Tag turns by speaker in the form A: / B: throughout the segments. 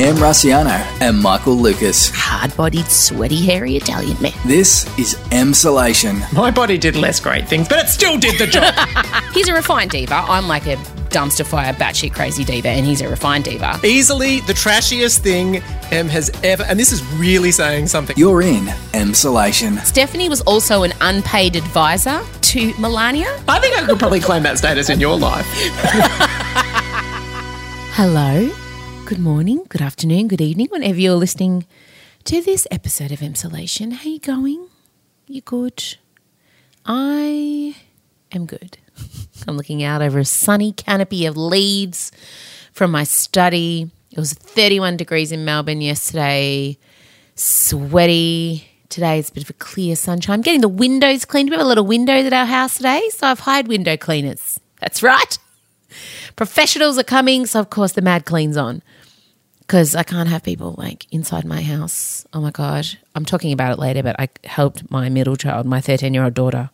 A: Em Rusciano and Michael Lucas.
B: Hard bodied, sweaty, hairy Italian man.
A: This is Emsolation.
C: My body did less great things, but it still did the job.
B: He's a refined diva. I'm like a dumpster fire, batshit crazy diva, and he's a refined diva.
C: Easily the trashiest thing Em has ever, and this is really saying something.
A: You're in Emsolation.
B: Stephanie was also an unpaid advisor to Melania.
C: I think I could probably claim that status in your life.
B: Hello, good morning, good afternoon, good evening, whenever you're listening to this episode of Emsolation. How you going? You good? I am good. I'm looking out over a sunny canopy of leaves from my study. It was 31 degrees in Melbourne yesterday, sweaty. Today it's a bit of a clear sunshine. I'm getting the windows cleaned. We have a lot of windows at our house today, so I've hired window cleaners. That's right. Professionals are coming, so of course the mad clean's on. Because I can't have people like inside my house. Oh my God. I'm talking about it later, but I helped my middle child, my 13 year old daughter,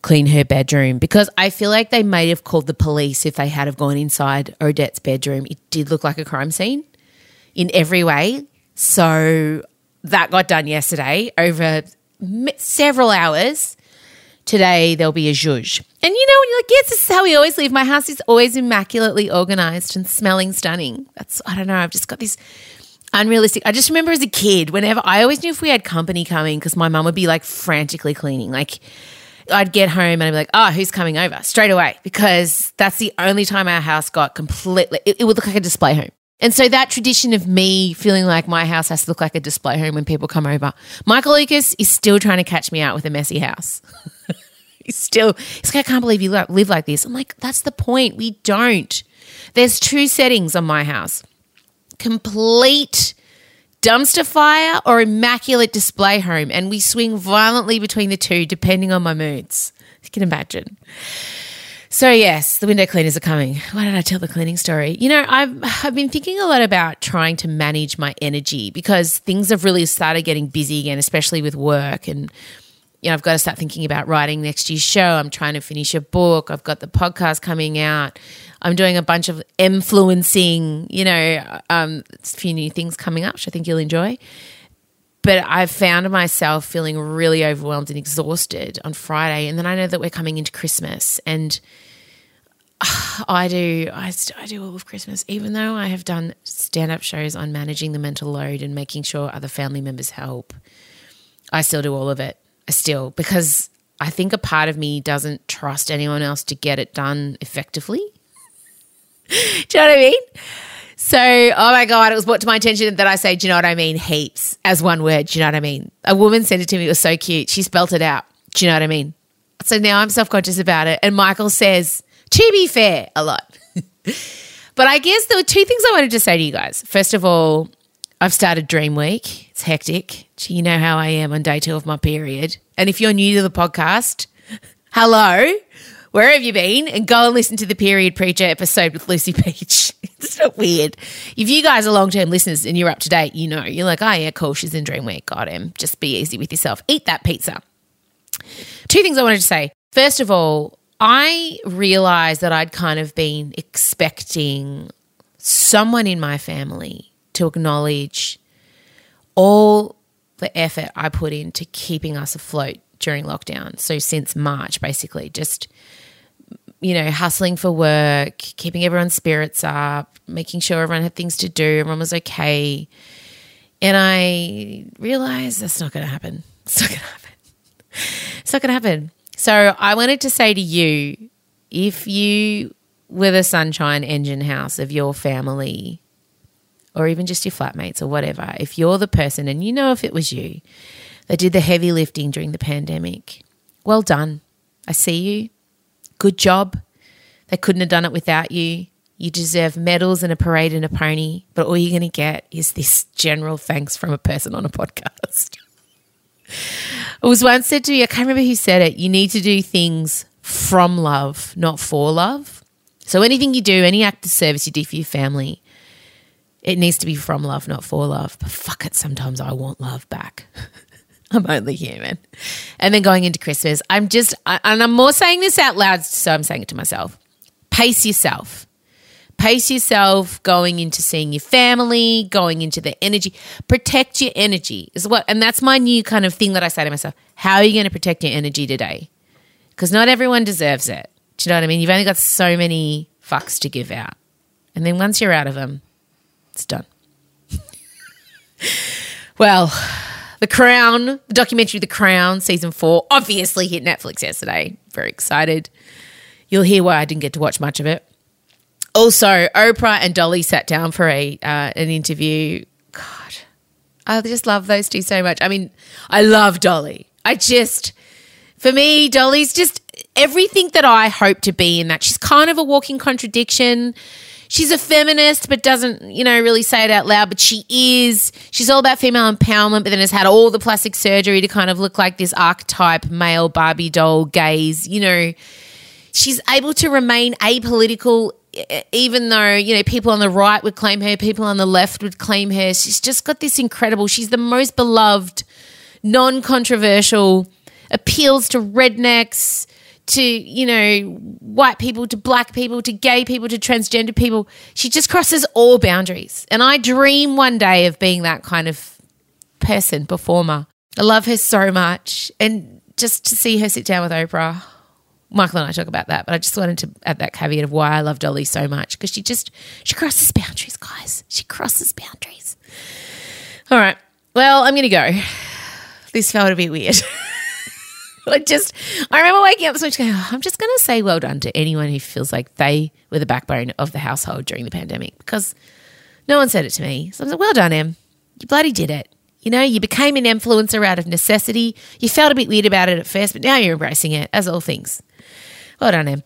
B: clean her bedroom because I feel like they may have called the police if they had have gone inside Odette's bedroom. It did look like a crime scene in every way. So that got done yesterday over several hours. Today there'll be a zhuzh. And you know, when you're like, yes, this is how we always leave. My house is always immaculately organized and smelling stunning. That's, I don't know, I've just got this unrealistic. I just remember as a kid, whenever I always knew if we had company coming, because my mum would be like frantically cleaning. Like, I'd get home and I'd be like, oh, who's coming over? Straight away, because that's the only time our house got completely, it, it would look like a display home. And so that tradition of me feeling like my house has to look like a display home when people come over, Michael Lucas is still trying to catch me out with a messy house. he's still, he's like, I can't believe you live like this. I'm like, that's the point. We don't. There's two settings on my house complete dumpster fire or immaculate display home. And we swing violently between the two depending on my moods. You can imagine. So yes, the window cleaners are coming. Why did I tell the cleaning story? You know, I've I've been thinking a lot about trying to manage my energy because things have really started getting busy again, especially with work and you know, I've got to start thinking about writing next year's show. I'm trying to finish a book. I've got the podcast coming out. I'm doing a bunch of influencing, you know, um, a few new things coming up, which I think you'll enjoy. But I've found myself feeling really overwhelmed and exhausted on Friday. And then I know that we're coming into Christmas and I do I, I do all of Christmas, even though I have done stand up shows on managing the mental load and making sure other family members help. I still do all of it. I still because I think a part of me doesn't trust anyone else to get it done effectively. do you know what I mean? So, oh my God, it was brought to my attention that I say, do you know what I mean? Heaps as one word. Do you know what I mean? A woman sent it to me. It was so cute. She spelt it out. Do you know what I mean? So now I'm self conscious about it. And Michael says, to be fair, a lot. but I guess there were two things I wanted to say to you guys. First of all, I've started Dream Week. It's hectic. You know how I am on day two of my period. And if you're new to the podcast, hello, where have you been? And go and listen to the Period Preacher episode with Lucy Peach. it's not weird. If you guys are long term listeners and you're up to date, you know, you're like, oh, yeah, cool, she's in Dream Week. Got him. Just be easy with yourself. Eat that pizza. Two things I wanted to say. First of all, I realized that I'd kind of been expecting someone in my family to acknowledge all the effort I put into keeping us afloat during lockdown. So since March, basically, just you know, hustling for work, keeping everyone's spirits up, making sure everyone had things to do, everyone was okay. And I realized that's not going to happen. It's not going to happen. It's not going to happen. So I wanted to say to you if you were the sunshine engine house of your family, or even just your flatmates or whatever, if you're the person and you know if it was you that did the heavy lifting during the pandemic, well done. I see you. Good job. They couldn't have done it without you. You deserve medals and a parade and a pony, but all you're going to get is this general thanks from a person on a podcast. it was once said to me, I can't remember who said it, you need to do things from love, not for love. So anything you do, any act of service you do for your family, it needs to be from love, not for love. But fuck it, sometimes I want love back. I'm only human. And then going into Christmas, I'm just, and I'm more saying this out loud, so I'm saying it to myself. Pace yourself. Pace yourself going into seeing your family, going into the energy. Protect your energy is what, and that's my new kind of thing that I say to myself. How are you going to protect your energy today? Because not everyone deserves it. Do you know what I mean? You've only got so many fucks to give out. And then once you're out of them, it's done. well, The Crown, the documentary The Crown, season four, obviously hit Netflix yesterday. Very excited. You'll hear why I didn't get to watch much of it. Also, Oprah and Dolly sat down for a uh, an interview. God, I just love those two so much. I mean, I love Dolly. I just, for me, Dolly's just everything that I hope to be in that. She's kind of a walking contradiction. She's a feminist, but doesn't, you know, really say it out loud. But she is. She's all about female empowerment, but then has had all the plastic surgery to kind of look like this archetype male Barbie doll gaze. You know, she's able to remain apolitical even though you know people on the right would claim her people on the left would claim her she's just got this incredible she's the most beloved non-controversial appeals to rednecks to you know white people to black people to gay people to transgender people she just crosses all boundaries and i dream one day of being that kind of person performer i love her so much and just to see her sit down with oprah Michael and I talk about that, but I just wanted to add that caveat of why I love Dolly so much because she just she crosses boundaries, guys. She crosses boundaries. All right. Well, I'm going to go. This felt a bit weird. I just I remember waking up this morning going, I'm just going to say well done to anyone who feels like they were the backbone of the household during the pandemic because no one said it to me. So I was like, well done, Em. You bloody did it. You know, you became an influencer out of necessity. You felt a bit weird about it at first, but now you're embracing it, as all things. Well done, Em.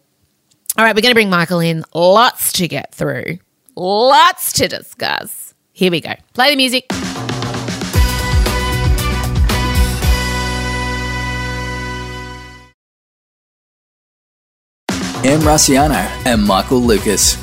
B: All right, we're going to bring Michael in. Lots to get through, lots to discuss. Here we go. Play the music.
A: Em. Rusciano and Michael Lucas.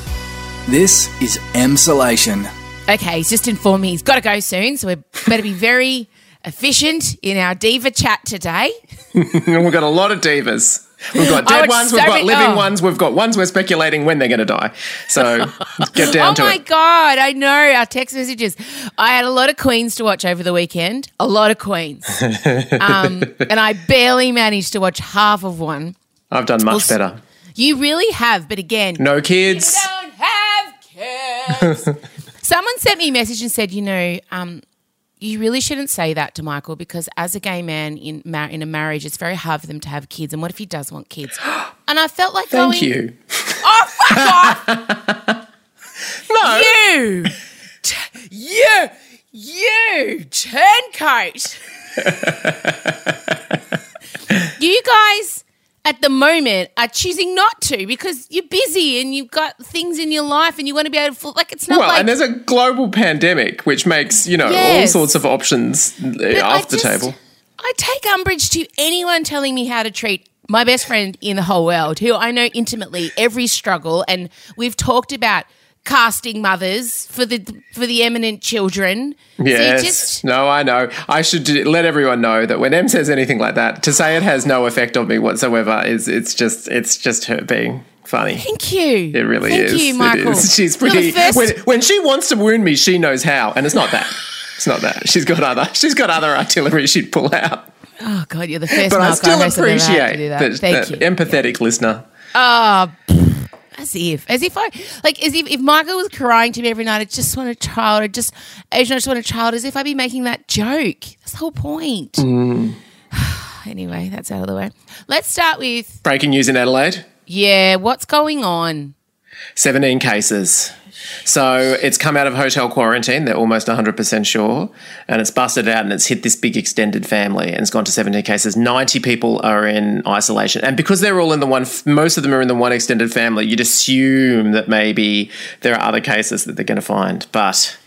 A: This is Emsolation.
B: Okay, he's just informed me he's got to go soon, so we better be very efficient in our diva chat today.
C: We've got a lot of divas. We've got dead ones,
B: so
C: we've got
B: many-
C: living
B: oh.
C: ones, we've got ones we're speculating when they're going to die. So get down to it.
B: oh my god, I know our text messages. I had a lot of Queens to watch over the weekend. A lot of Queens, um, and I barely managed to watch half of one.
C: I've done much
B: Well,
C: better.
B: You really have, but again,
C: No kids.
B: don't have kids. Someone sent me a message and said, you know, um, you really shouldn't say that to Michael because as a gay man in mar- in a marriage, it's very hard for them to have kids. And what if he does want kids? And I felt like
C: Thank
B: going,
C: you.
B: oh fuck off,
C: No.
B: you, T- you, you turncoat. you guys at the moment are choosing not to because you're busy and you've got things in your life and you want to be able to like it's not
C: Well,
B: like
C: and there's a global pandemic, which makes, you know, all sorts of options uh,
B: But
C: off the table.
B: I take umbrage to anyone telling me how to treat my best friend in the whole world, who I know intimately every struggle, and we've talked about casting mothers for the for the eminent children. So
C: Yes.
B: just-
C: no, I know. I should let everyone know that when Em says anything like that, to say it has no effect on me whatsoever is it's just it's just her being funny.
B: thank you.
C: It really
B: thank
C: is.
B: you, Michael.
C: is. She's pretty.
B: first-
C: When, when she wants to wound me, she knows how, and it's not that. It's not that. She's got other. She's got other artillery she'd pull out.
B: oh God, you're the first.
C: But I still
B: I've ever had to
C: appreciate
B: do that.
C: that,
B: Thank
C: that
B: you.
C: empathetic listener.
B: Oh, as if, as if I like, as if if Michael was crying to me every night, I just want a child. I just, as I just want a child. As if I'd be making that joke. That's the whole point.
C: Mm.
B: anyway, that's out of the way. Let's start with
C: Breaking news in Adelaide.
B: yeah. What's going on?
C: 17 cases. So it's come out of hotel quarantine. They're almost 100% sure. And it's busted out and it's hit this big extended family and it's gone to 17 cases. 90 people are in isolation. And because they're all in the one, most of them are in the one extended family, you'd assume that maybe there are other cases that they're going to find. But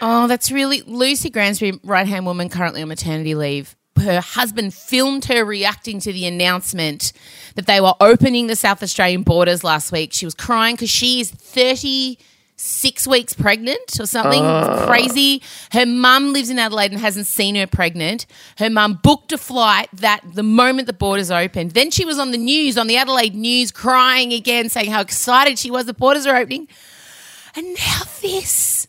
B: Oh, that's really Lucy Gransby, right hand woman, currently on maternity leave. Her husband filmed her reacting to the announcement that they were opening the South Australian borders last week. She was crying because she is 36 weeks pregnant or something uh. crazy. Her mum lives in Adelaide and hasn't seen her pregnant. Her mum booked a flight that the moment the borders opened. Then she was on the news, on the Adelaide news, crying again, saying how excited she was the borders are opening. And now this.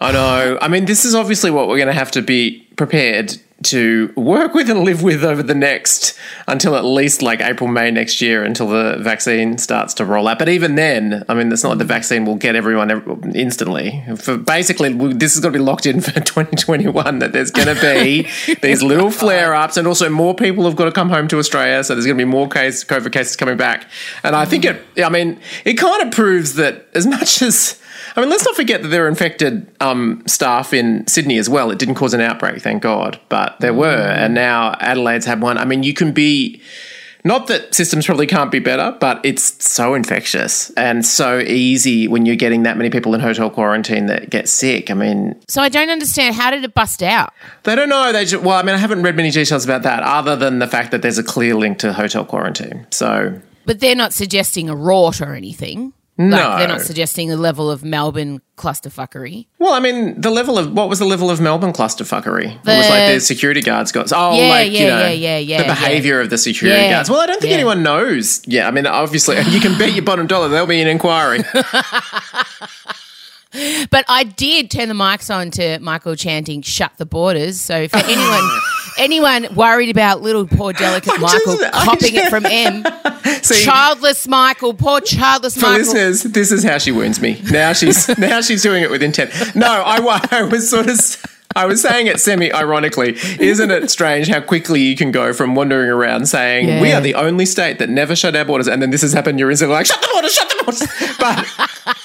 C: I know. I mean, this is obviously what we're going to have to be prepared to work with and live with over the next until at least like April, May next year until the vaccine starts to roll out. But even then, I mean, it's not like the vaccine will get everyone instantly. For basically, this is going to be locked in for 2021 that there's going to be these little flare ups, and also more people have got to come home to Australia. So there's going to be more case COVID cases coming back. And I think it, I mean, it kind of proves that as much as I mean, let's not forget that there were infected um, staff in Sydney as well. It didn't cause an outbreak, thank God, but there were, and now Adelaide's had one. I mean, you can be. Not that systems probably can't be better, but it's so infectious and so easy when you're getting that many people in hotel quarantine that get sick. I mean,
B: So I don't understand. How did it bust out?
C: they don't know. They just, well, I mean, I haven't read many details about that, other than the fact that there's a clear link to hotel quarantine. So
B: But they're not suggesting a rot or anything.
C: No.
B: Like, they're not suggesting a level of Melbourne clusterfuckery.
C: Well, I mean, the level of what was the level of Melbourne clusterfuckery? it was like the security guards got oh,
B: Yeah,
C: like
B: yeah,
C: you know,
B: yeah, yeah, yeah,
C: the behaviour of the security
B: Yeah,
C: guards. Well, I don't think
B: yeah.
C: anyone knows. Yeah, I mean, obviously, you can bet your bottom dollar there'll be an inquiry.
B: But I did turn the mics on to Michael chanting "Shut the borders." So for anyone, anyone worried about little poor delicate Michael
C: just-
B: copying it from Em,
C: See,
B: childless Michael, poor childless
C: for
B: Michael.
C: listeners, this is how she wounds me. Now she's now she's doing it with intent. No, I, I was sort of. I was saying it semi ironically. Isn't it strange how quickly you can go from wandering around saying, We are the only state that never shut our borders, and then this has happened, you're instantly like, Shut the borders, shut the borders. But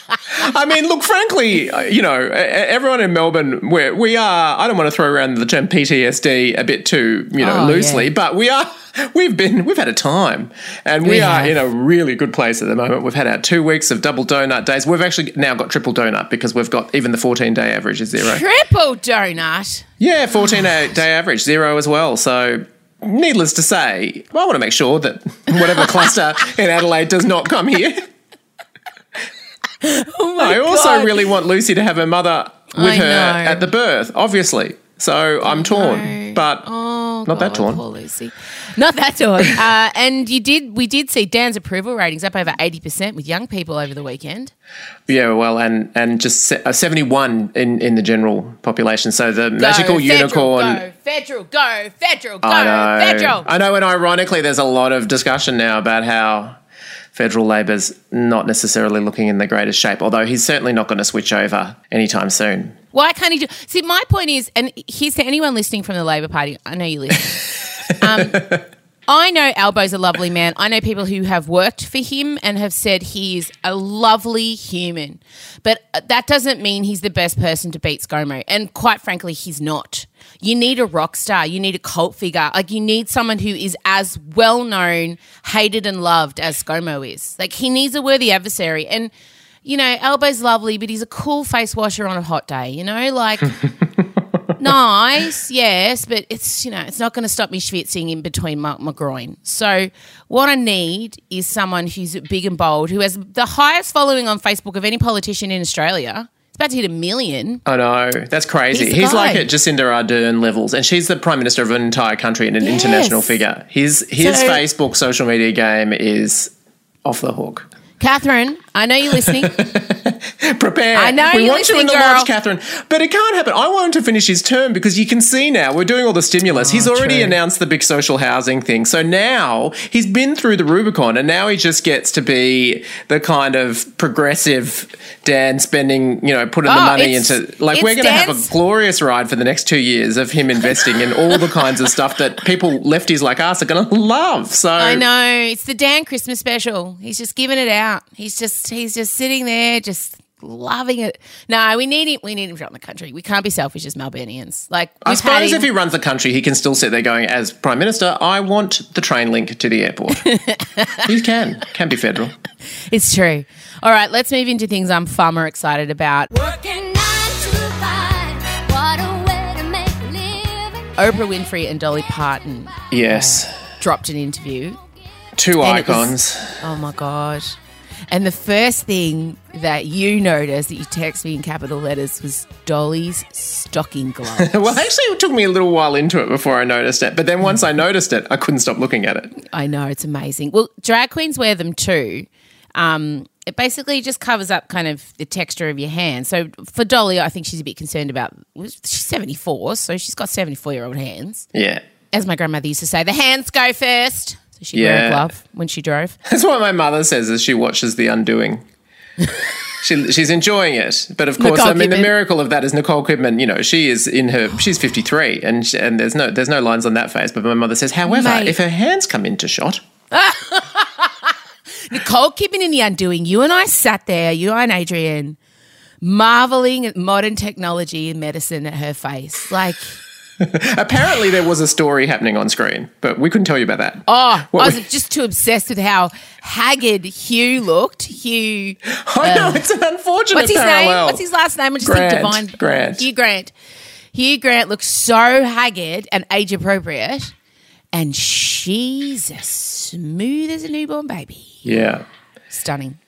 C: I mean, look, frankly, you know, everyone in Melbourne, we're, we are, I don't want to throw around the term PTSD a bit too, you know,
B: Oh,
C: loosely,
B: yeah.
C: but we are, we've been, we've had a time and we,
B: We
C: are
B: have.
C: in a really good place at the moment. We've had our two weeks of double donut days. We've actually now got triple donut because we've got even the 14 day average is zero.
B: Triple donut.
C: Yeah, 14 day day average, zero as well. So, needless to say, I want to make sure that whatever cluster in Adelaide does not come here.
B: Oh my
C: I also really want Lucy to have her mother with
B: I
C: her
B: know.
C: at the birth, obviously. So I'm torn, but
B: Oh,
C: not that torn.
B: Poor Lucy. Not that torn. uh, and you did. We did see Dan's approval ratings up over eighty percent with young people over the weekend.
C: Yeah, well, and and just uh, 71 in, in the general population. So the magical
B: go,
C: unicorn.
B: Federal, go, federal, go, federal, go,
C: I know.
B: federal.
C: I know, and ironically, there's a lot of discussion now about how federal Labor's not necessarily looking in the greatest shape, although he's certainly not going to switch over anytime soon.
B: Why can't he do? See, my point is, and here's to anyone listening from the Labor Party. I know you listen. um, I know Albo's a lovely man. I know people who have worked for him and have said he is a lovely human. But uh, that doesn't mean he's the best person to beat ScoMo. And quite frankly, he's not. You need a rock star. You need a cult figure. Like you need someone who is as well known, hated, and loved as ScoMo is. Like he needs a worthy adversary. And you know, Albo's lovely, but he's a cool face washer on a hot day. You know, like nice, yes, but it's you know it's not going to stop me schwitzing in between my, my groin. So what I need is someone who's big and bold, who has the highest following on Facebook of any politician in Australia. It's about to hit a million.
C: I know that's crazy.
B: He's
C: He's, like at Jacinda Ardern levels, and she's the prime minister of an entire country and an
B: Yes.
C: international figure. His his
B: So-
C: Facebook social media game is off the hook.
B: Catherine, I know you're listening.
C: Prepare.
B: I know
C: we
B: you're listening.
C: want you in the
B: girl.
C: lodge, Catherine. But it can't happen. I want him to finish his term because you can see now we're doing all the stimulus. he's oh, already
B: Oh, true.
C: announced the big social housing thing. So now he's been through the Rubicon and now he just gets to be the kind of progressive Dan spending, you know, putting the
B: Oh,
C: money into like we're gonna have a glorious ride for the next two years of him investing in all the kinds of stuff that people lefties like us are gonna love. So
B: I know it's the Dan Christmas special. He's just giving it out. He's just he's just sitting there, just loving it. No, we need him. We need him to run the country. We can't be selfish as Melburnians. Like
C: I
B: we've
C: suppose
B: him-
C: if he runs the country, he can still sit there going, as Prime Minister, I want the train link to the airport. he can. Can be federal.
B: It's true. All right, let's move into things I'm far more excited about.
D: Working nine to five, what a way to make a living.
B: Oprah Winfrey and Dolly Parton
C: Yes.
B: dropped an interview.
C: Two
B: And it was-
C: icons.
B: Oh my god. And the first thing that you noticed that you text me in capital letters was Dolly's stocking gloves.
C: well, actually, it took me a little while into it before I noticed it. But then once I noticed it, I couldn't stop looking at it.
B: I know it's amazing. Well, drag queens wear them too. Um, it basically just covers up kind of the texture of your hand. So for Dolly, I think she's a bit concerned about. She's seventy four, so she's got seventy four year old hands.
C: Yeah.
B: As my grandmother used to say, the hands go first. So wear
C: Yeah.
B: a glove when she drove.
C: That's what my mother says as she watches The Undoing. she, she's enjoying it, but of course,
B: Nicole
C: I mean, the miracle of that is Nicole Kidman. You know, she is in her, she's fifty three, and sh and there's no there's no lines on that face. But my mother says, however,
B: Mate.
C: if her hands come into shot,
B: Nicole Kidman in The Undoing, you and I sat there, you and Adrian, marveling at modern technology and medicine at her face. Like,
C: apparently there was a story happening on screen, but we couldn't tell you about that.
B: oh,
C: What
B: I was
C: we-
B: just too obsessed with how haggard Hugh looked. Hugh,
C: I know um, it's an unfortunate
B: what's his
C: parallel.
B: name? What's his last name? I just
C: Grant,
B: think Divine.
C: Grant.
B: Hugh Grant. Hugh Grant looks so haggard and age appropriate, and she's as smooth as a newborn baby.
C: Yeah.
B: Stunning.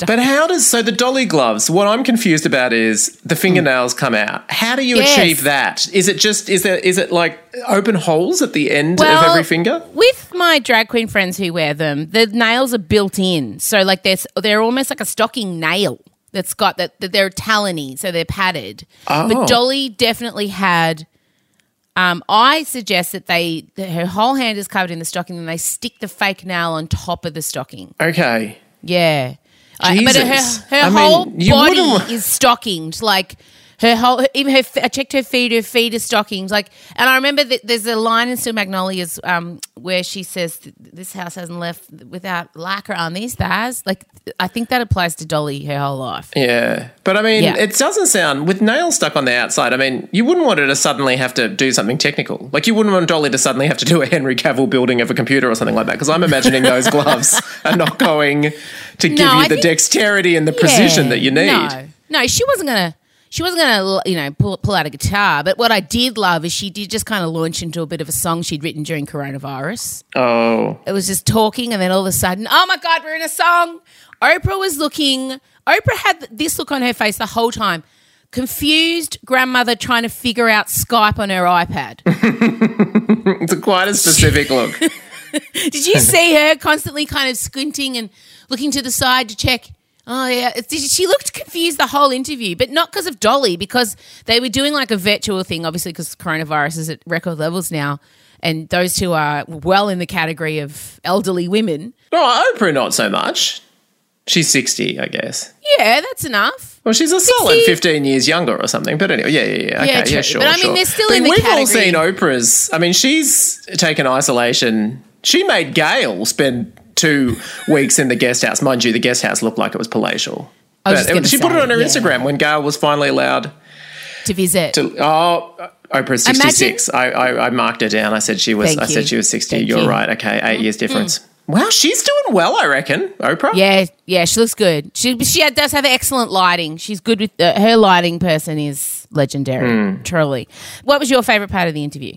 B: Stunning.
C: But how does so the dolly gloves? What I'm confused about is the fingernails come out. How do you
B: Yes.
C: achieve that? Is it just is there is it like open holes at the end of every finger?
B: With my drag queen friends who wear them, the nails are built in. So like they're they're almost like a stocking nail that's got that, that they're talony, so they're padded.
C: Oh.
B: But Dolly definitely had um, I suggest that they that her whole hand is covered in the stocking and they stick the fake nail on top of the stocking.
C: Okay.
B: Yeah. I- but her, her
C: I mean,
B: whole
C: you
B: body
C: wouldn't-
B: is stockinged. Like her whole, even her, I checked her feet, her feet are stockinged. Like, and I remember that there's a line in Steel Magnolias um, where she says, This house hasn't left without lacquer on these thighs. Like, I think that applies to Dolly her whole life.
C: Yeah. But I mean,
B: Yeah.
C: it doesn't sound with nails stuck on the outside. I mean, you wouldn't want her to suddenly have to do something technical. Like you wouldn't want Dolly to suddenly have to do a Henry Cavill building of a computer or something like that. Because I'm imagining those gloves are not going to give
B: No,
C: you
B: I
C: the
B: think-
C: dexterity and the precision
B: Yeah.
C: that you need.
B: No, no, she wasn't gonna. She wasn't gonna, you know, pull pull out a guitar. But what I did love is she did just kind of launch into a bit of a song she'd written during coronavirus.
C: Oh.
B: It was just talking, and then all of a sudden, oh my God, we're in a song. Oprah was looking, Oprah had this look on her face the whole time. Confused grandmother trying to figure out Skype on her iPad.
C: It's a quite a specific look.
B: Did you see her constantly kind of squinting and looking to the side to check? Oh, yeah. She looked confused the whole interview, but not because of Dolly, because they were doing like a virtual thing, obviously, because coronavirus is at record levels now. And those two are well in the category of elderly women.
C: Oh, Oprah, not so much. She's 60, I guess.
B: Yeah, that's enough.
C: Well, she's a solid
B: 60.
C: 15 years younger or something. But anyway, yeah, yeah, yeah. Okay,
B: Yeah,
C: yeah, sure.
B: But I mean,
C: sure.
B: they're still
C: But
B: in the
C: We've all seen Oprah's. I mean, she's taken isolation. She made Gayle spend two weeks in the guest house. Mind you, the guest house looked like it was palatial.
B: Was gonna
C: she put it on her
B: yeah.
C: Instagram when Gayle was finally allowed
B: To visit.
C: to. Oh, Oprah's 66. I, I, I marked her down. I said she was.
B: Thank
C: I
B: you.
C: said she was 60.
B: Thank
C: You're
B: you. Mm-hmm.
C: right. Okay, 8 years difference. Wow, she's doing well, I reckon. Oprah.
B: yeah, yeah, she looks good. She she does have excellent lighting. She's good with uh, her lighting. Person is legendary,
C: Hmm.
B: truly. What was your favorite part of the interview?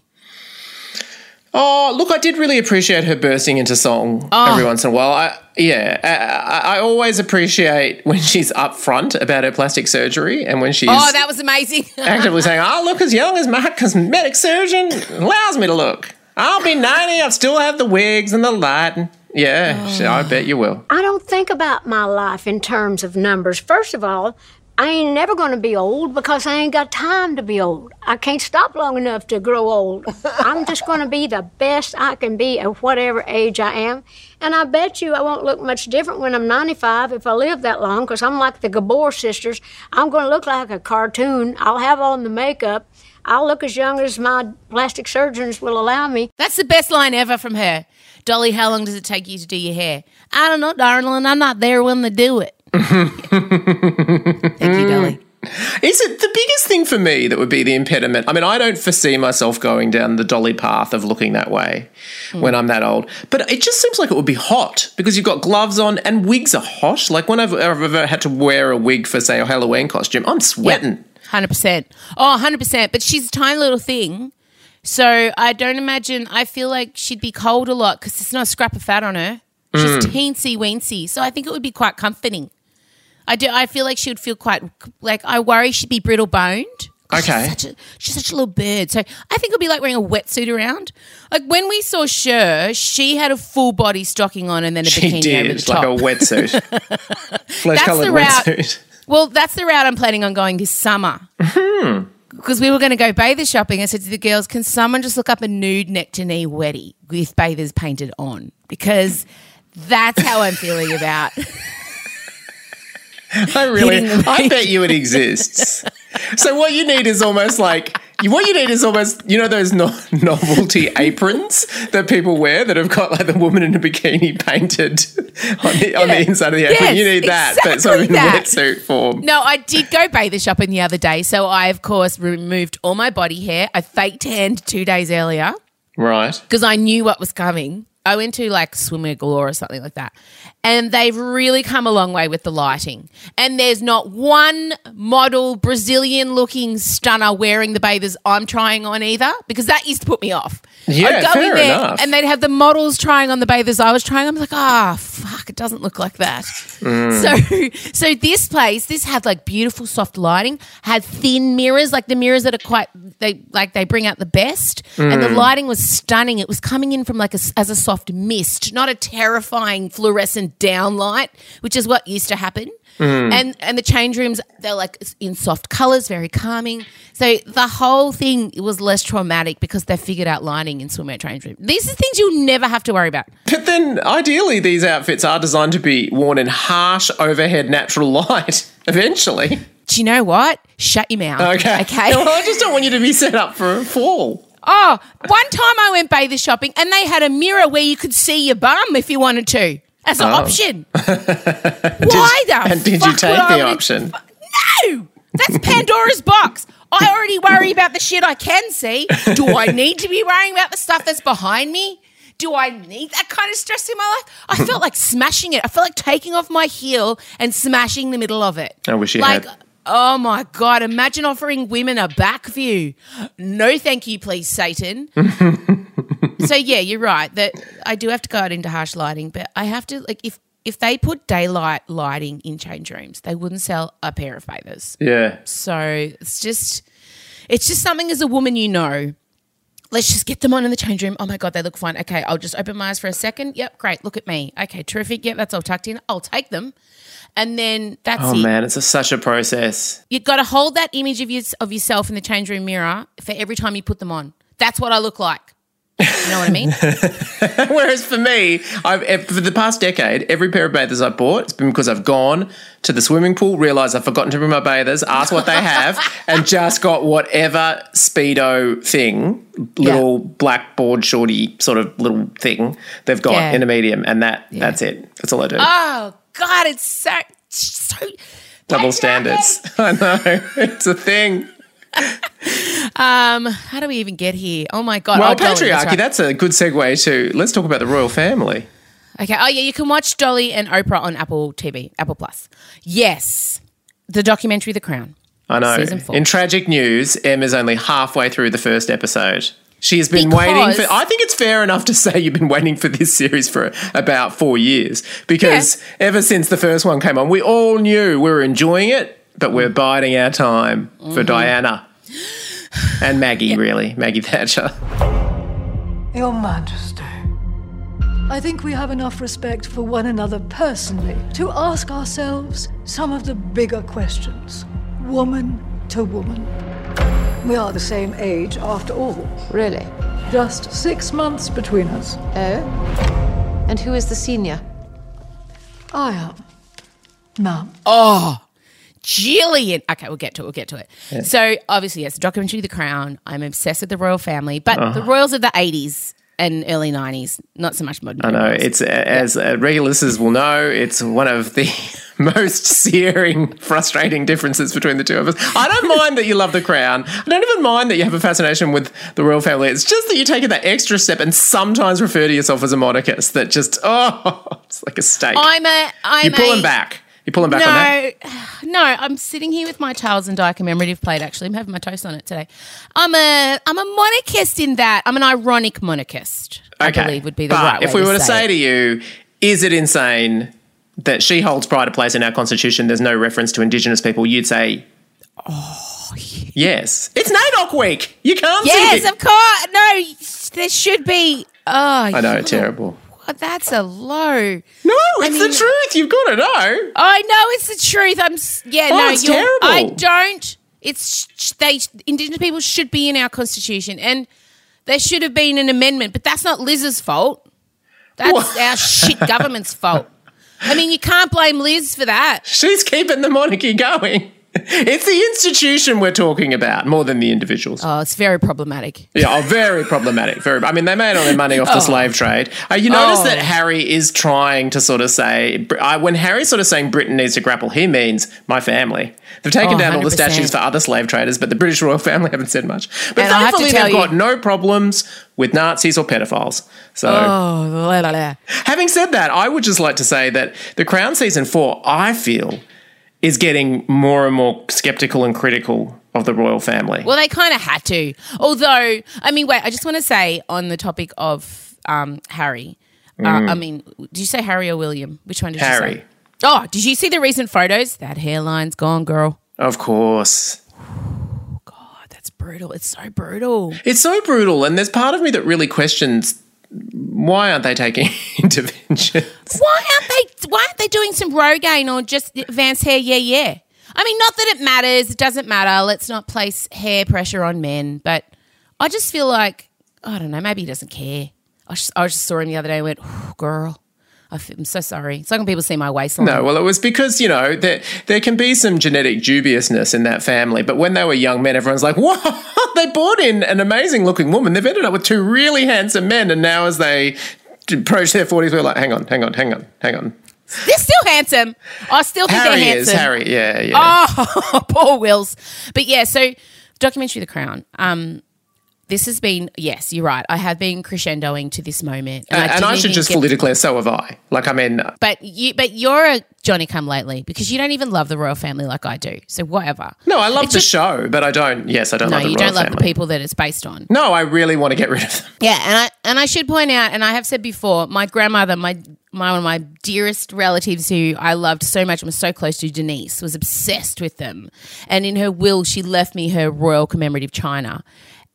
C: Oh, look, I did really appreciate her bursting into song
B: Oh.
C: every once in a while. I, yeah, I, I always appreciate when she's upfront about her plastic surgery and when she's
B: Oh, that was amazing.
C: actively saying, "I look as young as my cosmetic surgeon allows me to look. I'll be ninety. I'll still have the wigs and the light." Yeah,
B: Oh.
C: I bet you will.
E: I don't think about my life in terms of numbers. First of all, I ain't never going to be old because I ain't got time to be old. I can't stop long enough to grow old. I'm just going to be the best I can be at whatever age I am. And I bet you I won't look much different when I'm 95 if I live that long because I'm like the Gabor sisters. I'm going to look like a cartoon. I'll have on the makeup. I'll look as young as my plastic surgeons will allow me.
B: That's the best line ever from her. Dolly, how long does it take you to do your hair? I don't know, darling. I'm not there when they do it. Thank you, Dolly. Mm.
C: Is it the biggest thing for me that would be the impediment? I mean, I don't foresee myself going down the dolly path of looking that way mm. when I'm that old. But it just seems like it would be hot because you've got gloves on and wigs are hot. Like when I've I've ever had to wear a wig for, say, a Halloween costume, I'm sweating.
B: Hundred percent. Oh, 100 percent. But she's a tiny little thing, so I don't imagine. I feel like she'd be cold a lot because there's not a scrap of fat on her. She's mm. teensy weensy, so I think it would be quite comforting. I do. I feel like she would feel quite like. I worry she'd be brittle boned
C: Okay.
B: She's such, a, she's such a little bird. So I think it'll be like wearing a wetsuit around. Like when we saw Cher, she had a full body stocking on and then a
C: She
B: bikini over the
C: did,
B: top.
C: like a wetsuit. Flesh coloured wetsuit.
B: Well, that's the route I'm planning on going this summer.
C: Hmm.
B: Because we were going to go bather shopping. I said to the girls, can someone just look up a nude neck to knee wetty with bathers painted on? Because that's how I'm feeling about.
C: I really, I bet you it exists. So what you need is almost like what you need is almost you know those no- novelty aprons that people wear that have got like the woman in a bikini painted on the, on the inside of the apron.
B: Yes,
C: you need that, but sort of in
B: exactly that.
C: wetsuit form.
B: No, I did go bather shopping the other day. So I, of course, removed all my body hair. I fake tanned two days earlier
C: Right.
B: because I knew what was coming. I went to like Swimwear Galore or something like that. And they've really come a long way with the lighting. And there's not one model Brazilian looking stunner wearing the bathers I'm trying on either because that used to put me off.
C: Yeah,
B: I'd go
C: fair
B: in there
C: enough.
B: and they'd have the models trying on the bathers I was trying. I'm like, ah, fuck, it doesn't look like that. Mm. So, so this place, this had like beautiful soft lighting, had thin mirrors, like the mirrors that are quite they like they bring out the best, and the mm. lighting was stunning. It was coming in from like a, as a soft mist, not a terrifying fluorescent downlight, which is what used to happen. Mm. And and the change rooms they're like in soft colors, very calming. So the whole thing was less traumatic because they figured out lighting in swimwear change room. These are things you'll never have to worry about.
C: But then ideally these outfits are designed to be worn in harsh overhead natural light eventually.
B: Do you know what? Shut your mouth.
C: Okay.
B: Okay.
C: Well, I just don't want you to be set up for a fall.
B: Oh, one time I went bather shopping and they had a mirror where you could see your bum if you wanted to as an oh. option. Why the
C: And did you take the option?
B: No, that's Pandora's box. I already worry about the shit I can see. Do I need to be worrying about the stuff that's behind me? Do I need that kind of stress in my life? I felt like smashing it. I felt like taking off my heel and smashing the middle of it.
C: I wish you
B: like,
C: had.
B: Oh my God, imagine offering women a back view. No, thank you, please, Satan. so, yeah, you're right that I do have to go out into harsh lighting, but I have to, like, if if they put daylight lighting in change rooms, they wouldn't sell a pair of bathers.
C: Yeah.
B: So it's just, it's just something as a woman you know. Let's just get them on in the change room. Oh my god, they look fine. Okay, I'll just open my eyes for a second. Yep, great. Look at me. Okay, terrific. Yep, that's all tucked in. I'll take them, and then that's
C: Oh
B: it.
C: man, it's a, such a process.
B: You've got to hold that image of, you, of yourself in the change room mirror for every time you put them on. That's what I look like. You know what I mean?
C: Whereas for me, I've eh, for the past decade, every pair of bathers I've bought, it's been because I've gone to the swimming pool, realised I've forgotten to bring my bathers, asked what they have, and just got whatever speedo thing, little blackboard shorty sort of little thing they've got
B: Yeah.
C: in a medium, and that that's it. That's all I do.
B: oh God, it's so so.
C: Double standards. I know it's a thing.
B: Um, how do we even get here? Oh my God!
C: Well,
B: Oh,
C: patriarchy.
B: right.
C: That's a good segue to. Let's talk about the royal family.
B: Okay. Oh yeah, you can watch Dolly and Oprah on Apple TV, Apple Plus. Yes, the documentary The Crown.
C: I know. In tragic news, Emma's only halfway through the first episode. She has been
B: Because-
C: waiting for. I think it's fair enough to say you've been waiting for this series for about four years because ever since the first one came on, we all knew we were enjoying it, but we're biding our time
B: Mm-hmm.
C: for Diana and Maggie. Really, Maggie Thatcher.
F: Your Majesty, I think we have enough respect for one another personally to ask ourselves some of the bigger questions, woman to woman. We are the same age after all,
G: Really?
F: just six months between us.
G: Oh? And who is the senior?
F: I am. Ma'am.
B: Ah, Gillian. Okay, we'll get to it. We'll get to it. So obviously, yes, the documentary The Crown. I'm obsessed with the royal family, but the
C: Uh-huh.
B: royals of the 80s and early 90s, not so much modern.
C: I know
B: royals.
C: it's as uh, regular listeners will know, it's one of the most searing, frustrating differences between the two of us. I don't mind that you love the crown. I don't even mind that you have a fascination with the royal family. It's just that you take it that extra step and sometimes refer to yourself as a monarchist. That just oh, it's like a stake.
B: I'm a. I'm
C: You're pulling
B: a,
C: back. You're pulling back on that.
B: No, no, I'm sitting here with my Charles and Di commemorative plate. Actually, I'm having my toast on it today. I'm a, I'm a monarchist in that I'm an ironic monarchist. I believe would be the
C: but
B: right.
C: if we were to
B: say
C: say to you, is it insane that she holds pride of place in our constitution? There's no reference to Indigenous people. You'd say, Oh Yes. It's NAIDOC week. You can't
B: yes, of course. No, there should be. Oh,
C: I know,
B: you-
C: terrible.
B: That's a low.
C: No, it's
B: mean-
C: the truth. You've got to know.
B: I know it's the truth. I'm. Yeah,
C: Oh,
B: no,
C: it's
B: you're,
C: terrible.
B: I don't. It's they. Indigenous people should be in our constitution, and there should have been an amendment. But that's not Liz's fault. That's
C: What?
B: our shit government's fault. I mean, you can't blame Liz for that.
C: She's keeping the monarchy going. It's the institution we're talking about more than the individuals.
B: Oh, it's very problematic.
C: Yeah, oh, very problematic. Very. I mean, they made all their money off the slave trade. Uh, you notice
B: Oh.
C: that Harry is trying to sort of say uh, when Harry's sort of saying Britain needs to grapple, he means my family. They've taken
B: Oh,
C: down all the statues for other slave traders, but the British royal family haven't said much. But
B: And I have to
C: thankfully, they've
B: you-
C: got no problems with Nazis or pedophiles. So.
B: Oh, la, la, la.
C: Having said that, I would just like to say that the Crown season four, I feel, is getting more and more skeptical and critical of the royal family.
B: Well, they kind of had to. Although, I mean, wait, I just want to say on the topic of um, Harry. Uh, I mean, did you say Harry or William? Which one did you
C: Mm. Harry.
B: say? Oh, did you see the recent photos? That hairline's gone, girl.
C: Of course.
B: Oh, that's brutal. It's so brutal.
C: It's so brutal, and there's part of me that really questions why aren't they taking interventions?
B: Why aren't they? Why aren't they doing some Rogaine or just Vance hair? Yeah, yeah. I mean, not that it matters. It doesn't matter. Let's not place hair pressure on men. But I just feel like I don't know. Maybe he doesn't care. I just, I just saw him the other day and went, "Girl, I'm so sorry." It's like when people see my waistline.
C: No, well, it was because, you know, there, there can be some genetic dubiousness in that family. But when they were young men, everyone's like, whoa, they brought in an amazing looking woman. They've ended up with two really handsome men. And now, as they approach their 40s, we're like, hang on, hang on, hang on, hang on.
B: They're still handsome. I still think
C: Harry
B: they're
C: is,
B: handsome.
C: Harry, yeah, yeah.
B: Oh, poor Wills. But yeah, so documentary The Crown. Um, this has been yes, you're right. I have been crescendoing to this moment,
C: and, and I should just
B: get-
C: fully declare, so have I. Like, I mean, uh,
B: But you, but you're a Johnny Come Lately because you don't even love the royal family like I do. So whatever.
C: no, I love
B: It's
C: the
B: just-
C: show, but I don't, yes, I don't
B: No,
C: love the
B: you don't love
C: family.
B: the people that it's based on.
C: No, I really want to get rid of them.
B: Yeah, and I and I should point out, and I have said before, my grandmother, my my one of my dearest relatives who I loved so much and was so close to, Denise, was obsessed with them. And in her will, she left me her royal commemorative china.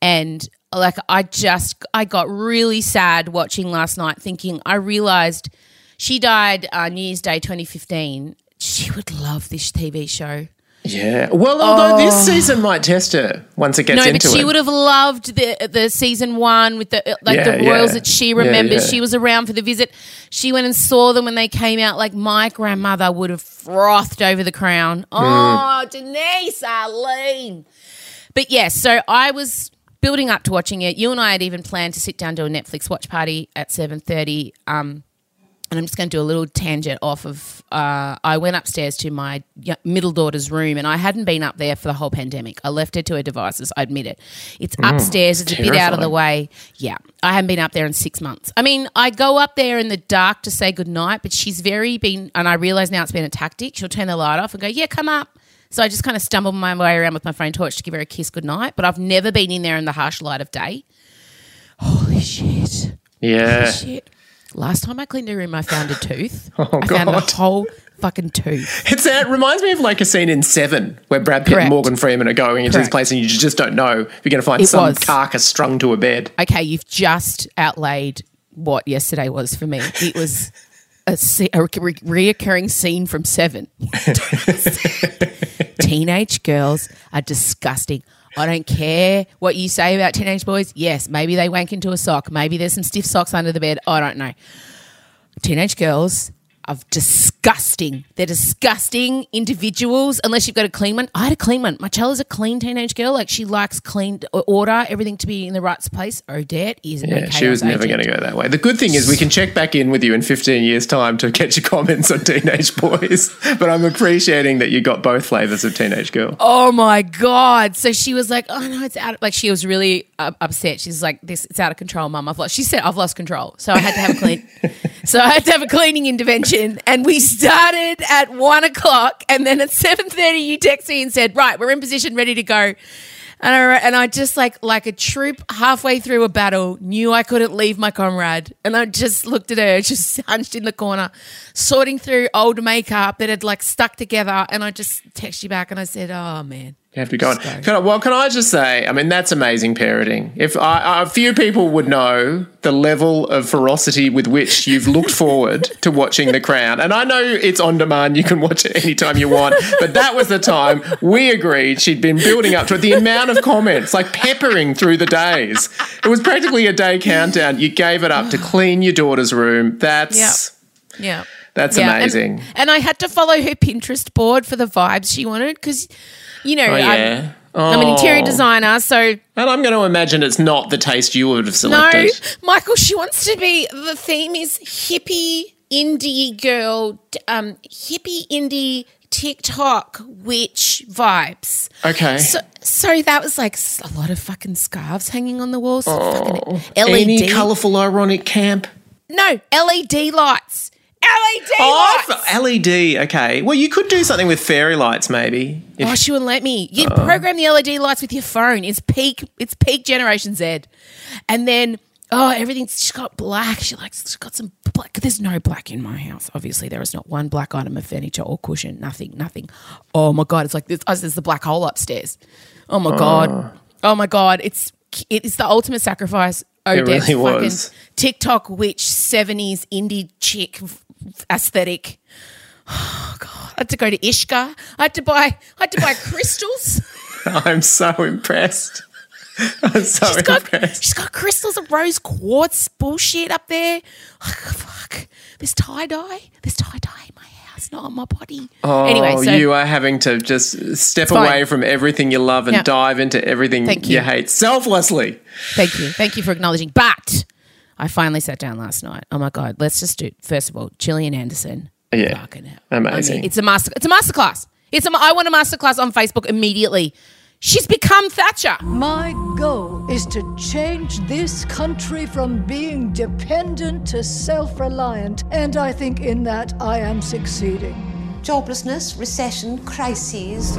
B: And like I just I got really sad watching last night, thinking I realized she died uh, New Year's Day 2015. She would love this TV show.
C: Yeah. Well, although this season might test her once it gets
B: Oh. No,
C: into
B: but she
C: it.
B: would have loved the the season one with the like
C: Yeah,
B: the royals
C: yeah.
B: that she remembers.
C: yeah.
B: She was around for the visit. She went and saw them when they came out. Like my grandmother would have frothed over the crown.
C: Hmm.
B: Oh, Denise Arlene. But yes, so I was building up to watching it. You and I had even planned to sit down to a Netflix watch party at seven thirty. Um, and I'm just going to do a little tangent off of. Uh, I went upstairs to my middle daughter's room, and I hadn't been up there for the whole pandemic. I left her to her devices. I admit it. It's upstairs. It's a bit out of the way. Yeah, I haven't been up there in six months. I mean, I go up there in the dark to say goodnight, but she's very been, and I realize now it's been a tactic. She'll turn the light off and go, "Yeah, come up." So I just kind of stumbled my way around with my phone torch to give her a kiss goodnight. But I've never been in there in the harsh light of day. Holy shit!
C: yeah.
B: Shit. Last time I cleaned her room, I found a tooth.
C: Oh,
B: I found a whole fucking tooth.
C: It's, uh, it reminds me of like a scene in Seven where Brad Pitt
B: Correct.
C: and Morgan Freeman are going into this place and you just don't know if you're going to find
B: It
C: some
B: was.
C: carcass strung to a bed.
B: Okay, you've just outlaid what yesterday was for me. It was a, se- a re- reoccurring scene from Seven. Teenage girls are disgusting. I don't care what you say about teenage boys. Yes, maybe they wank into a sock. Maybe there's some stiff socks under the bed. I don't know. Teenage girls are disgusting. They're disgusting individuals unless you've got a clean one. I had a clean one. My child is a clean teenage girl. Like she likes clean order, everything to be in the right place. Odette is
C: Yeah, she was never going to go that way. The good thing is we can check back in with you in 15 years' time to get your comments on teenage boys. But I'm appreciating that you got both flavors of teenage girl.
B: Oh my god! So she was like, "Oh no, it's out." Of, like she was really uh, upset. She's like, "This, it's out of control, mum." I've lost. She said, "I've lost control." So I had to have a clean. so I had to have a cleaning intervention, and we started at one o'clock, and then at seven thirty, you texted me and said, "Right, we're in position, ready to go." And I, and I just like like a troop halfway through a battle knew I couldn't leave my comrade, and I just looked at her, just hunched in the corner, sorting through old makeup that had like stuck together, and I just texted you back and I said, "Oh man,
C: You have to go on. Can I, well, can I just say, I mean, that's amazing parroting. If I, a few people would know the level of ferocity with which you've looked forward to watching The Crown, and I know it's on demand, you can watch it anytime you want, but that was the time we agreed she'd been building up to it. The amount of comments, like peppering through the days. It was practically a day countdown. You gave it up to clean your daughter's room. That's.
B: Yeah.
C: That's
B: Yeah,
C: amazing.
B: And, I had to follow her Pinterest board for the vibes she wanted because, you know,
C: oh, yeah.
B: I'm, I'm an interior
C: Oh.
B: designer, so
C: And I'm going to imagine it's not the taste you would have selected. no.
B: Michael, she wants to be. The theme is hippie indie girl, um, hippie indie TikTok witch vibes.
C: Okay.
B: So, so that was like a lot of fucking scarves hanging on the walls. fucking LED.
C: Oh. Any colourful, ironic camp?
B: no, LED lights. LED
C: Oh,
B: lights.
C: LED. Okay. Well, you could do something with fairy lights, maybe. If-
B: Oh, she wouldn't let me. You
C: Uh.
B: program the LED lights with your phone. It's peak. It's peak Generation Z. And then oh, everything's she's got black. She likes. She's got some black. There's no black in my house. Obviously, there is not one black item of furniture or cushion. Nothing. Nothing. Oh my god! It's like this. Oh, there's the black hole upstairs. Oh my god. Oh my god! It's it is the ultimate sacrifice. Oh,
C: It really
B: fucking
C: was.
B: TikTok witch seventies indie chick aesthetic. Oh god! I had to go to Ishka. I had to buy. I had to buy crystals.
C: I'm so impressed. I'm so
B: She's got, she's got crystals of rose quartz bullshit up there. Oh, fuck. There's tie dye. There's tie dye in my house, not on my body.
C: Oh,
B: anyway, so
C: you are having to just step away from everything you love and
B: Yeah.
C: dive into everything
B: Thank
C: you
B: you.
C: hate selflessly.
B: thank you, thank you for acknowledging. But I finally sat down last night. Oh my god, let's just do. First of all, Gillian Anderson.
C: Yeah.
B: Fucking hell.
C: Amazing.
B: I mean, it's a master. It's a masterclass. It's a. I want a masterclass on Facebook immediately. She's become Thatcher.
F: My goal is to change this country from being dependent to self reliant, and I think in that I am succeeding.
G: Joblessness, recession, crises.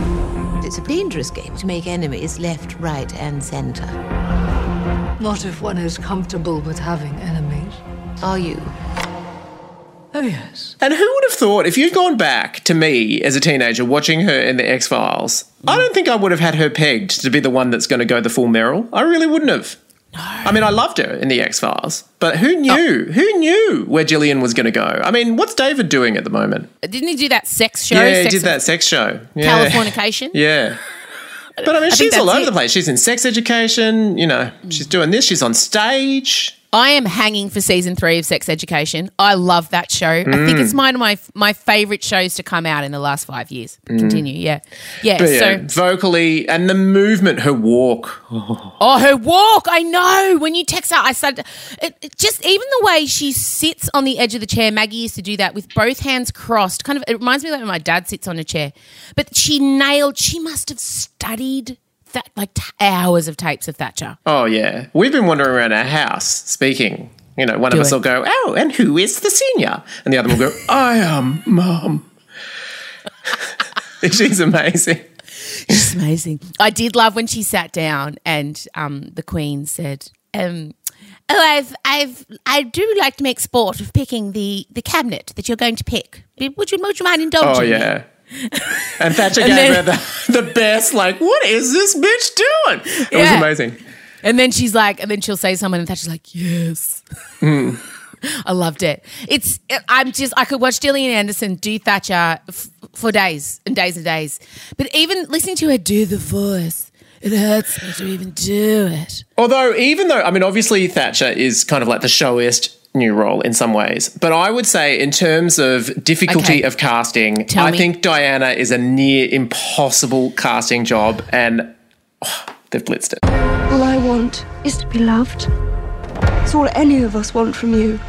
G: It's a dangerous game to make enemies left, right, and centre.
F: Not if one is comfortable with having enemies.
G: Are you?
F: Oh, yes.
C: And who would have thought if you'd gone back to me as a teenager watching her in the X Files, I don't think I would have had her pegged to be the one that's going to go the full Meryl. I really wouldn't have. I mean, I loved her in the X Files, but who knew? Oh. Who knew where Gillian was going to go? I mean, what's David doing at the moment?
B: Didn't he do that sex show?
C: yeah, he did that sex show. Yeah.
B: Californication.
C: Yeah. But I mean,
B: think
C: she's all over
B: it.
C: the place. She's in sex education, you know, she's doing this, she's on stage.
B: I am hanging for season three of Sex Education. I love that show. I think
C: Mm.
B: it's one of my my favorite shows to come out in the last five years. Continue, yeah, yeah.
C: Mm. But
B: so,
C: yeah, vocally and the movement, her walk.
B: oh, her walk. I know. When you text her, I said, It, it just even the way she sits on the edge of the chair. Maggie used to do that with both hands crossed. Kind of. It reminds me of when my dad sits on a chair. But she nailed. She must have studied that like t- hours of tapes of Thatcher.
C: Oh, yeah. We've been wandering around our house speaking. You know, one
B: Do
C: of us will go, Oh, and who is the senior? And the other will go, I am mum. She's amazing.
B: It's amazing. I did love when she sat down and um, the Queen said, um, "Oh, I've, I've, I do like to make sport of picking the the cabinet that you're going to pick. Would you, would you mind indulging?"
C: Oh,
B: me?"
C: Yeah. And Thatcher
B: And
C: gave
B: then-
C: her the, the best, like, what is this bitch doing? It was amazing.
B: And then she's like, and then she'll say something, and Thatcher's like, "Yes."
C: Hmm.
B: I loved it. It's. I'm just. I could watch Gillian Anderson do Thatcher f- for days and days and days. But even listening to her do the voice, it hurts me to even do it.
C: Although, even though, I mean, obviously Thatcher is kind of like the showiest new role in some ways, but I would say, in terms of difficulty
B: Okay.
C: of casting,
B: Tell
C: I
B: me.
C: think Diana is a near impossible casting job, and oh, they've blitzed it.
H: All I want is to be loved. It's all any of us want from you.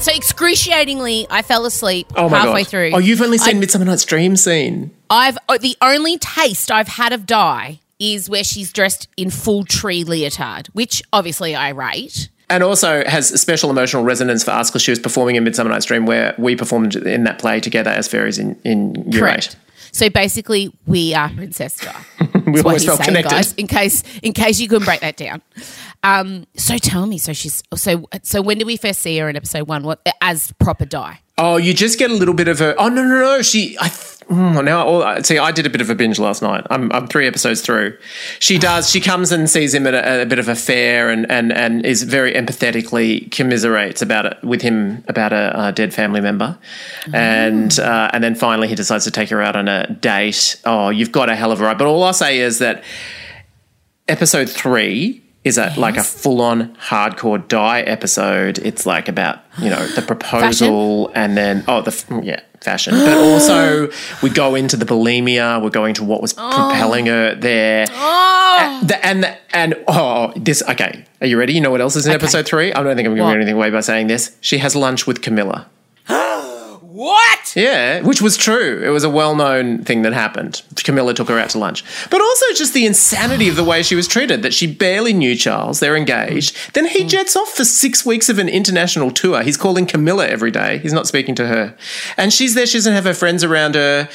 B: So excruciatingly, I fell asleep
C: Oh my
B: halfway
C: god!
B: through.
C: Oh, you've only seen
B: I-
C: Midsummer Night's Dream scene.
B: I've oh, the only taste I've had of Di is where she's dressed in full tree leotard, which obviously I rate.
C: And also has a special emotional resonance for us because she was performing in Midsummer Night's Dream, where we performed in that play together as fairies in in Year
B: Correct. So basically, we are Princess Di.
C: We always felt
B: saying,
C: connected.
B: guys. In case, in case you couldn't break that down. Um, so tell me, so she's so so. When did we first see her in episode one? What as proper Di?
C: Oh, you just get a little bit of her. Oh no, no, no. She, I, th- mm, now all, see, I did a bit of a binge last night. I'm, I'm three episodes through. She does. She comes and sees him at a, a bit of a fair, and and and is very empathetically commiserates about it with him about a, a dead family member, and uh, and then finally he decides to take her out on a date. Oh, you've got a hell of a ride. But all I'll say is that episode three is a like a full on hardcore Di episode. It's like about you know the proposal and then oh the yeah fashion, but also we go into the bulimia. We're going to what was oh. propelling her there. Oh. And, the- and the- and oh this okay. Are you ready? You know what else is in episode three? I don't think I'm giving
B: What?
C: anything away by saying this. She has lunch with Camilla.
B: What?
C: Yeah, which was true. It was a well known thing that happened. Camilla took her out to lunch. But also just the insanity of the way she was treated, that she barely knew Charles. They're engaged. Then he mm. jets off for six weeks of an international tour. He's calling Camilla every day. He's not speaking to her. And she's there. She doesn't have her friends around her.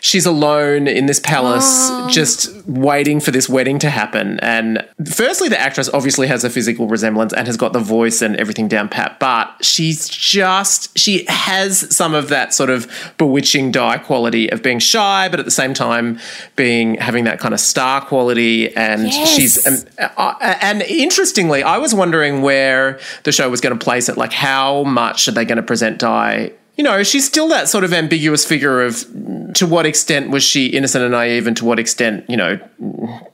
C: She's alone in this palace, just waiting for this wedding to happen. And firstly, the actress obviously has a physical resemblance and has got the voice and everything down pat, but she's just, she has some of that sort of bewitching Di quality of being shy, but at the same time being, having that kind of star quality. And
B: Yes.
C: she's, um, uh, and interestingly, I was wondering where the show was going to place it. Like, how much are they going to present Di? You know, she's still that sort of ambiguous figure of to what extent was she innocent and naive, and to what extent, you know,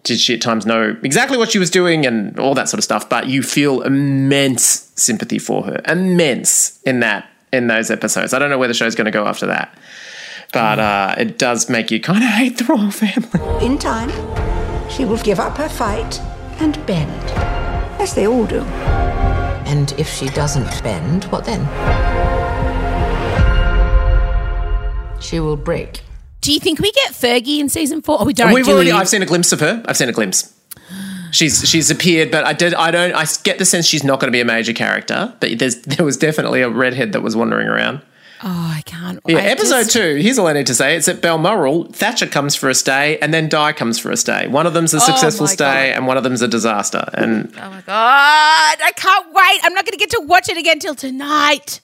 C: did she at times know exactly what she was doing and all that sort of stuff. But you feel immense sympathy for her, immense in that in those episodes. I don't know where the show's going to go after that, but uh, it does make you kind of hate the royal family.
I: In time, she will give up her fight and bend. As they all do.
G: And if she doesn't bend, what then? She will break.
B: Do you think we get Fergie in season four? Oh, we don't.
C: We've
B: do
C: already.
B: we?
C: I've seen a glimpse of her. I've seen a glimpse. She's she's appeared, but I did. I don't. I get the sense she's not going to be a major character. But there's there was definitely a redhead that was wandering around.
B: Oh, I can't.
C: Yeah,
B: I
C: episode
B: just-
C: two. Here's all I need to say. It's at Balmoral. Thatcher comes for a stay, and then Di comes for a stay. One of them's a oh successful
B: my
C: stay, and one of them's a disaster. And
B: Oh my god! I can't wait. I'm not going to get to watch it again till tonight.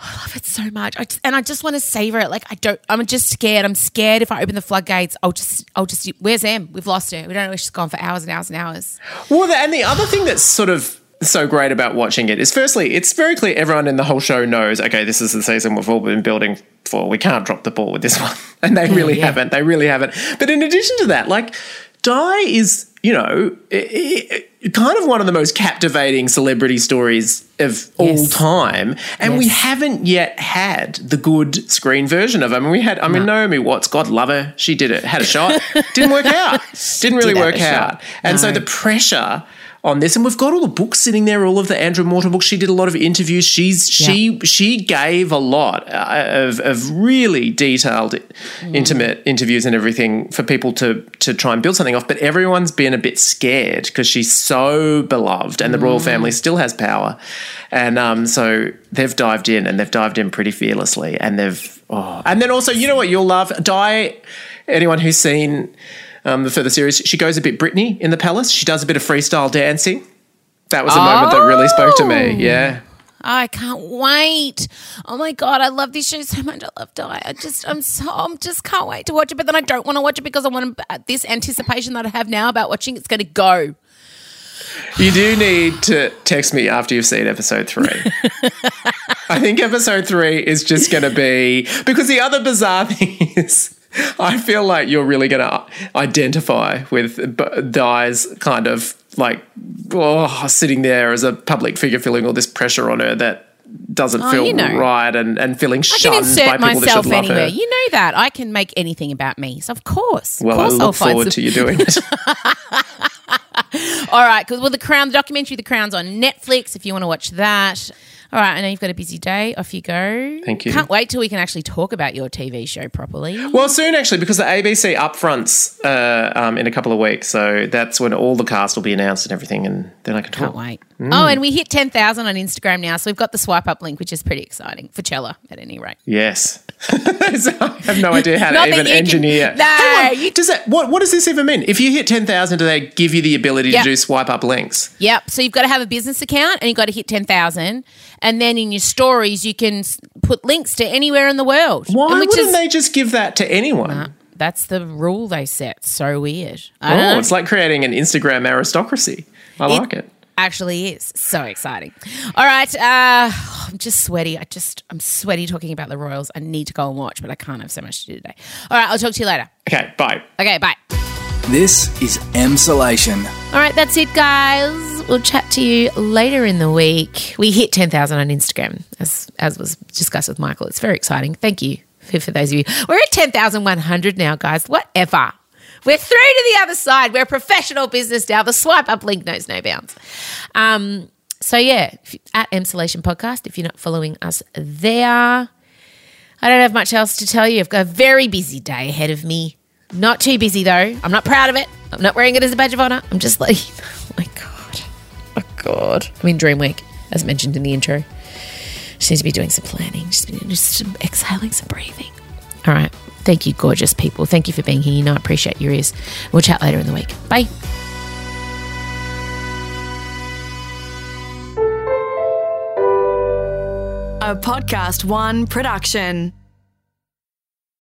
B: I love it so much. I just, and I just want to savor it. Like I don't. I'm just scared. I'm scared if I open the floodgates, I'll just. I'll just. Where's Em? We've lost her. We don't know where she's gone for hours and hours and hours.
C: Well, the, and the other thing that's sort of so great about watching it is firstly, it's very clear everyone in the whole show knows, okay, this is the season we've all been building for. We can't drop the ball with this one. And they really
B: yeah.
C: haven't. They really haven't. But in addition to that, like, Di is, you know, i- i- kind of one of the most captivating celebrity stories of all
B: Yes.
C: time. And we haven't yet had the good screen version of it. I mean, we had, I mean, Naomi Watts, God love her, she did it, had a shot, didn't work out, didn't really
B: did
C: work
B: a shot.
C: out. And so the pressure on this, and we've got all the books sitting there, all of the Andrew Morton books. She did a lot of interviews. She's she she gave a lot uh, of of really detailed, intimate interviews and everything for people to to try and build something off. But everyone's been a bit scared because she's so beloved, and the royal family still has power, and um, so they've dived in and they've dived in pretty fearlessly, and they've oh, and then also you know what you'll love, Di. Anyone who's seen um, the further series, she goes a bit Britney in the palace. She does a bit of freestyle dancing. That was a moment that really spoke to me. Yeah.
B: I can't wait. Oh my god, I love this show so much. I love Di. I just, I'm so, I'm just can't wait to watch it. But then I don't want to watch it because I want to, this anticipation that I have now about watching it's going to go.
C: You do need to text me after you've seen episode three. I think episode three is just going to be because the other bizarre thing is. I feel like you're really going to identify with Di's kind of like oh, sitting there as a public figure, feeling all this pressure on her that doesn't
B: Oh,
C: feel
B: you know.
C: right, and, and feeling
B: I
C: shunned
B: can
C: by
B: insert
C: people that
B: myself
C: should love
B: anywhere.
C: her.
B: You know that. I can make anything about me. So of course,
C: well,
B: of
C: I look
B: I'll
C: forward
B: some-
C: to you doing it.
B: All right, because well, the Crown, the documentary, The Crown's on Netflix. If you want to watch that. All right, I know you've got a busy day. Off you go.
C: Thank you.
B: Can't wait till we can actually talk about your TV show properly.
C: Well, soon actually, because the ABC upfronts uh, um, in a couple of weeks, so that's when all the cast will be announced and everything, and then I can talk.
B: Can't wait. Oh, and we hit 10,000 on Instagram now. So we've got the swipe up link, which is pretty exciting for Chella at any rate.
C: Yes. So I have no idea how to even
B: can-
C: engineer.
B: No,
C: Hang on,
B: you-
C: does that what what does this even mean? If you hit ten thousand, do they give you the ability
B: Yep.
C: to do swipe up links?
B: Yep. So you've got to have a business account and you've got to hit 10,000. And then in your stories, you can put links to anywhere in the world.
C: Why
B: which
C: wouldn't
B: is-
C: they just give that to anyone?
B: That's the rule they set. So weird.
C: Oh, it's like creating an Instagram aristocracy. I like it.
B: actually is so exciting. All right, uh, I'm just sweaty. I just I'm sweaty talking about the Royals. I need to go and watch, but I can't have so much to do today. All right, I'll talk to you later.
C: Okay, bye.
B: Okay, bye.
A: This is M Emsolation.
B: All right, that's it, guys. We'll chat to you later in the week. We hit 10,000 on Instagram, as as was discussed with Michael. It's very exciting. Thank you for, for those of you. We're at 10,100 now, guys. Whatever. We're through to the other side. We're a professional business now. The swipe up link knows no bounds. Um, so, yeah, at Emsolation Podcast, if you're not following us there, I don't have much else to tell you. I've got a very busy day ahead of me. Not too busy though. I'm not proud of it. I'm not wearing it as a badge of honor. I'm just like, oh my god, oh god. I mean, Dream Week, as mentioned in the intro. She needs to be doing some planning. Just, be- just exhaling, some breathing. All right. Thank you, gorgeous people. Thank you for being here. You know, I appreciate your ears. We'll chat later in the week. Bye.
J: A Podcast One production.